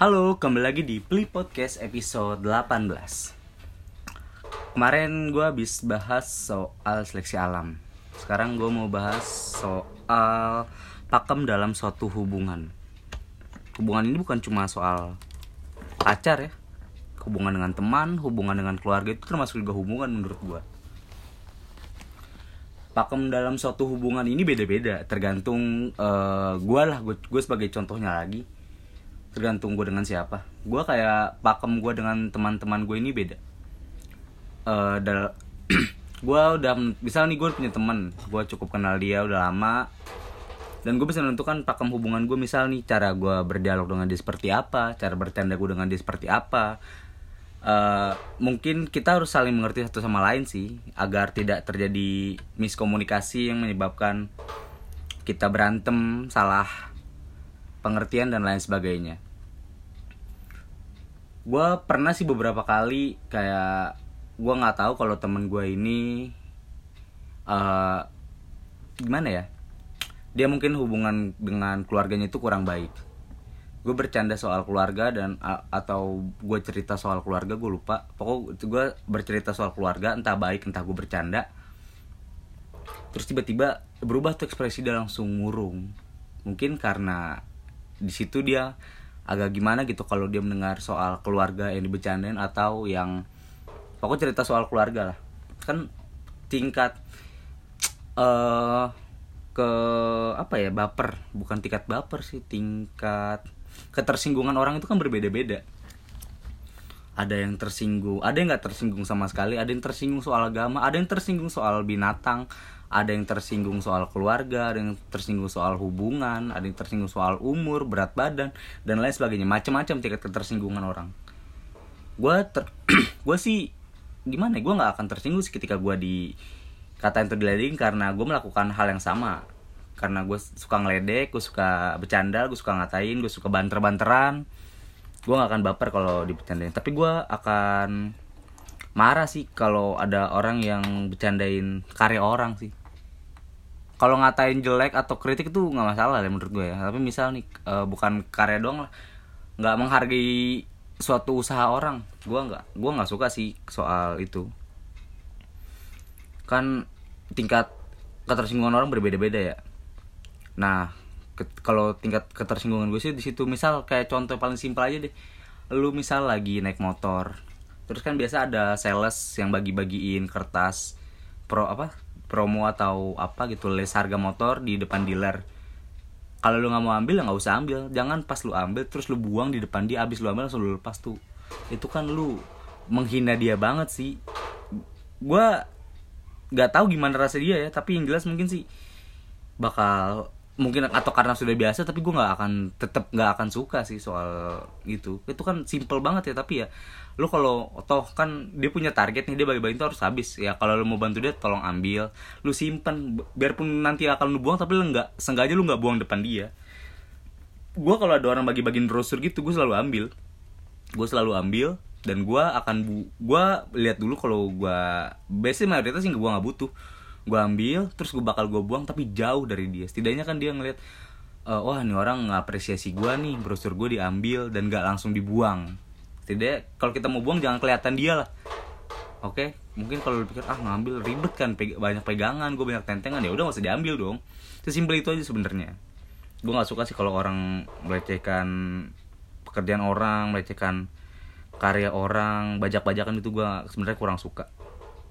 Halo, kembali lagi di Pli Podcast episode 18 Kemarin gue habis bahas soal seleksi alam. Sekarang gue mau bahas soal pakem dalam suatu hubungan. Hubungan ini bukan cuma soal pacar ya. Hubungan dengan teman, hubungan dengan keluarga itu termasuk juga hubungan menurut gue Pakem dalam suatu hubungan ini beda-beda Tergantung uh, gue lah, gue sebagai contohnya lagi tergantung gue dengan siapa. Gue kayak pakem gue dengan teman-teman gue ini beda. Uh, dal gue udah misal nih gue punya teman gue cukup kenal dia udah lama dan gue bisa menentukan pakem hubungan gue misal nih cara gue berdialog dengan dia seperti apa cara bercanda gue dengan dia seperti apa. Uh, mungkin kita harus saling mengerti satu sama lain sih agar tidak terjadi miskomunikasi yang menyebabkan kita berantem salah pengertian dan lain sebagainya. Gue pernah sih beberapa kali kayak gue nggak tahu kalau temen gue ini uh, gimana ya dia mungkin hubungan dengan keluarganya itu kurang baik. Gue bercanda soal keluarga dan atau gue cerita soal keluarga gue lupa. Pokok gue bercerita soal keluarga entah baik entah gue bercanda. Terus tiba-tiba berubah tuh ekspresi dia langsung murung. Mungkin karena di situ dia agak gimana gitu kalau dia mendengar soal keluarga yang dibecandain atau yang pokok cerita soal keluarga lah. Kan tingkat uh, ke apa ya baper. Bukan tingkat baper sih tingkat ketersinggungan orang itu kan berbeda-beda. Ada yang tersinggung ada yang nggak tersinggung sama sekali ada yang tersinggung soal agama ada yang tersinggung soal binatang ada yang tersinggung soal keluarga, ada yang tersinggung soal hubungan, ada yang tersinggung soal umur, berat badan, dan lain sebagainya. Macam-macam tingkat ketersinggungan orang. Gue ter gue sih gimana? ya Gue nggak akan tersinggung sih ketika gue di kata itu dileding karena gue melakukan hal yang sama. Karena gue suka ngeledek, gue suka bercanda, gue suka ngatain, gue suka banter-banteran. Gue gak akan baper kalau dibercandain. Tapi gue akan marah sih kalau ada orang yang bercandain karya orang sih kalau ngatain jelek atau kritik itu nggak masalah ya menurut gue ya. Tapi misal nih uh, bukan karya doang lah. Nggak menghargai suatu usaha orang. Gue nggak gue nggak suka sih soal itu. Kan tingkat ketersinggungan orang berbeda-beda ya. Nah kalau tingkat ketersinggungan gue sih di situ. Misal kayak contoh paling simpel aja deh. Lu misal lagi naik motor terus kan biasa ada sales yang bagi-bagiin kertas pro apa promo atau apa gitu les harga motor di depan dealer. Kalau lu nggak mau ambil ya nggak usah ambil. Jangan pas lu ambil terus lu buang di depan dia. Abis lu ambil langsung lu lepas tuh. Itu kan lu menghina dia banget sih. Gue nggak tahu gimana rasa dia ya tapi yang jelas mungkin sih bakal mungkin atau karena sudah biasa tapi gue nggak akan tetap nggak akan suka sih soal itu. Itu kan simple banget ya tapi ya lu kalau toh kan dia punya target nih dia bagi-bagi itu harus habis. Ya kalau lu mau bantu dia tolong ambil. Lu simpen biarpun nanti akan lu buang tapi lu nggak sengaja lu nggak buang depan dia. Gue kalau ada orang bagi-bagiin brosur gitu gue selalu ambil. Gue selalu ambil dan gue akan bu gue lihat dulu kalau gue biasanya mayoritas sih gue nggak butuh gue ambil terus gue bakal gue buang tapi jauh dari dia. Setidaknya kan dia ngeliat uh, wah ini orang ngapresiasi gue nih brosur gue diambil dan gak langsung dibuang. Tidak kalau kita mau buang jangan kelihatan dia lah. Oke? Okay? mungkin kalau pikir ah ngambil ribet kan peg banyak pegangan gue banyak tentengan ya udah gak usah diambil dong. Sesimpel itu aja sebenarnya. Gue nggak suka sih kalau orang melecehkan pekerjaan orang melecehkan karya orang bajak-bajakan itu gue sebenarnya kurang suka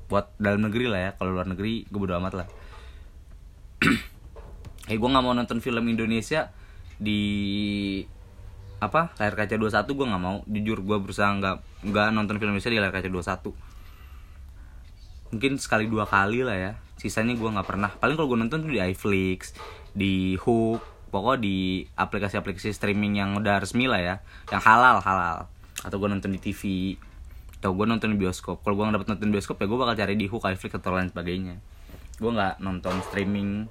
buat dalam negeri lah ya. Kalau luar negeri gue bodo amat lah. Eh gue nggak mau nonton film Indonesia di apa layar kaca 21 gue nggak mau. Jujur gue berusaha nggak nggak nonton film Indonesia di layar kaca 21 mungkin sekali dua kali lah ya. Sisanya gue nggak pernah. Paling kalau gue nonton tuh di iFlix di Hook pokok di aplikasi-aplikasi streaming yang udah resmi lah ya. Yang halal halal. Atau gue nonton di TV atau gue nonton bioskop. Kalau gue nggak dapet nonton bioskop ya gue bakal cari di Hook iFlix atau lain sebagainya. Gue nggak nonton streaming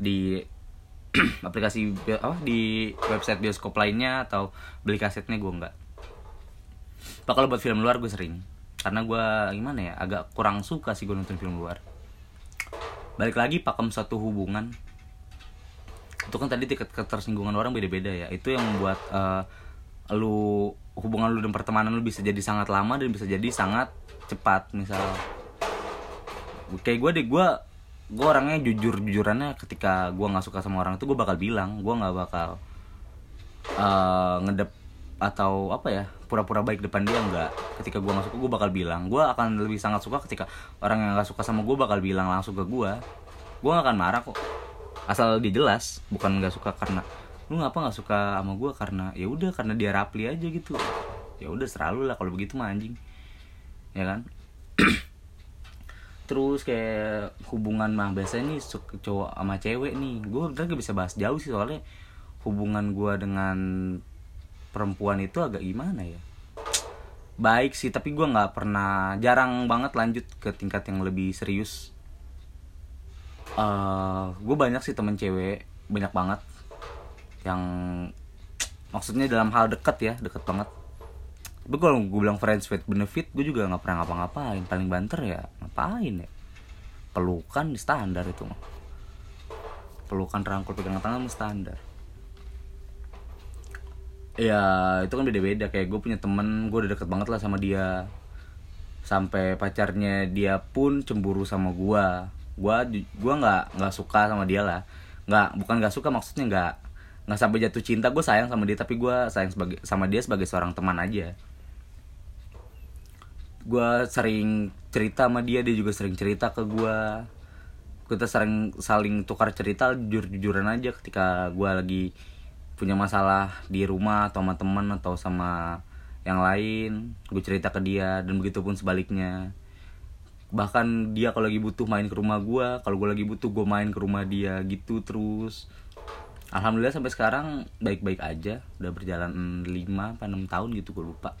di aplikasi apa di website bioskop lainnya atau beli kasetnya gue nggak. Pak kalau buat film luar gue sering. Karena gue gimana ya agak kurang suka sih gue nonton film luar. Balik lagi pakem satu hubungan. Itu kan tadi tiket ketersinggungan orang beda-beda ya. Itu yang membuat uh, lu hubungan lu dan pertemanan lu bisa jadi sangat lama dan bisa jadi sangat cepat misal. Kayak gue deh gue gue orangnya jujur jujurannya ketika gue nggak suka sama orang itu gue bakal bilang gue nggak bakal uh, ngedep atau apa ya pura-pura baik depan dia nggak. Ketika gue nggak suka gue bakal bilang. Gue akan lebih sangat suka ketika orang yang nggak suka sama gue bakal bilang langsung ke gue gue gak akan marah kok. Asal dia jelas bukan nggak suka karena lu ngapa nggak suka sama gue karena ya udah karena dia rapli aja gitu. Ya udah selalu lah kalau begitu mah anjing. Ya kan? Terus kayak hubungan mah biasanya nih cowok sama cewek nih. Gue udah gak bisa bahas jauh sih soalnya hubungan gue dengan perempuan itu agak gimana ya? Baik sih tapi gue nggak pernah jarang banget lanjut ke tingkat yang lebih serius. Uh, eh, gue banyak sih temen cewek banyak banget yang maksudnya dalam hal deket ya deket banget. Tapi kalau gue bilang friends with benefit gue juga nggak pernah ngapa-ngapain. Paling banter ya ngapain ya? Pelukan standar itu mah. Pelukan rangkul pegang tangan standar. Ya itu kan beda-beda. Kayak gue punya temen gue udah deket banget lah sama dia. Sampai pacarnya dia pun cemburu sama gue gue gue nggak nggak suka sama dia lah. Nggak bukan nggak suka maksudnya nggak nggak sampai jatuh cinta gue sayang sama dia tapi gue sayang sebagai sama dia sebagai seorang teman aja. Gue sering cerita sama dia dia juga sering cerita ke gue kita sering saling tukar cerita jujur jujuran aja ketika gue lagi punya masalah di rumah atau sama teman atau sama yang lain. Gue cerita ke dia dan begitu pun sebaliknya. Bahkan dia kalau lagi butuh main ke rumah gue kalau gue lagi butuh gue main ke rumah dia gitu terus alhamdulillah sampai sekarang baik-baik aja. Udah berjalan 5 apa 6 tahun gitu gue lupa.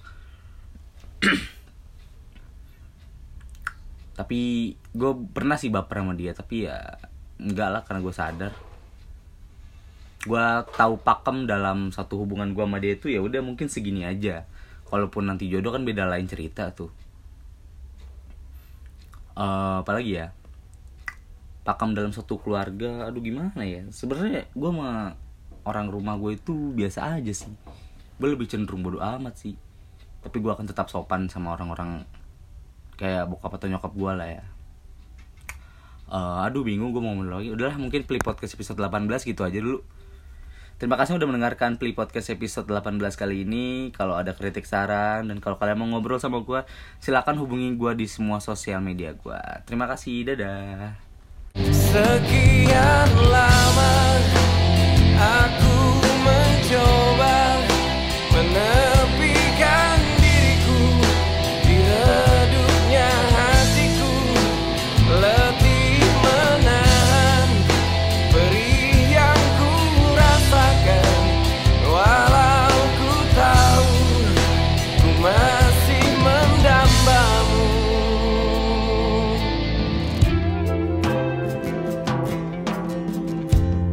Tapi gue pernah sih baper sama dia tapi ya enggak lah karena gue sadar. Gue tahu pakem dalam satu hubungan gue sama dia itu ya udah mungkin segini aja. Walaupun nanti jodoh kan beda lain cerita tuh. Uh, apalagi ya pakam dalam satu keluarga aduh gimana ya sebenarnya gue sama orang rumah gue itu biasa aja sih gue lebih cenderung bodoh amat sih tapi gue akan tetap sopan sama orang-orang kayak bokap atau nyokap gue lah ya uh, aduh bingung gue mau lagi udahlah mungkin play podcast episode 18 gitu aja dulu Terima kasih udah mendengarkan Play Podcast episode 18 kali ini. Kalau ada kritik saran dan kalau kalian mau ngobrol sama gue, silakan hubungi gue di semua sosial media gue. Terima kasih, dadah. Sekian lama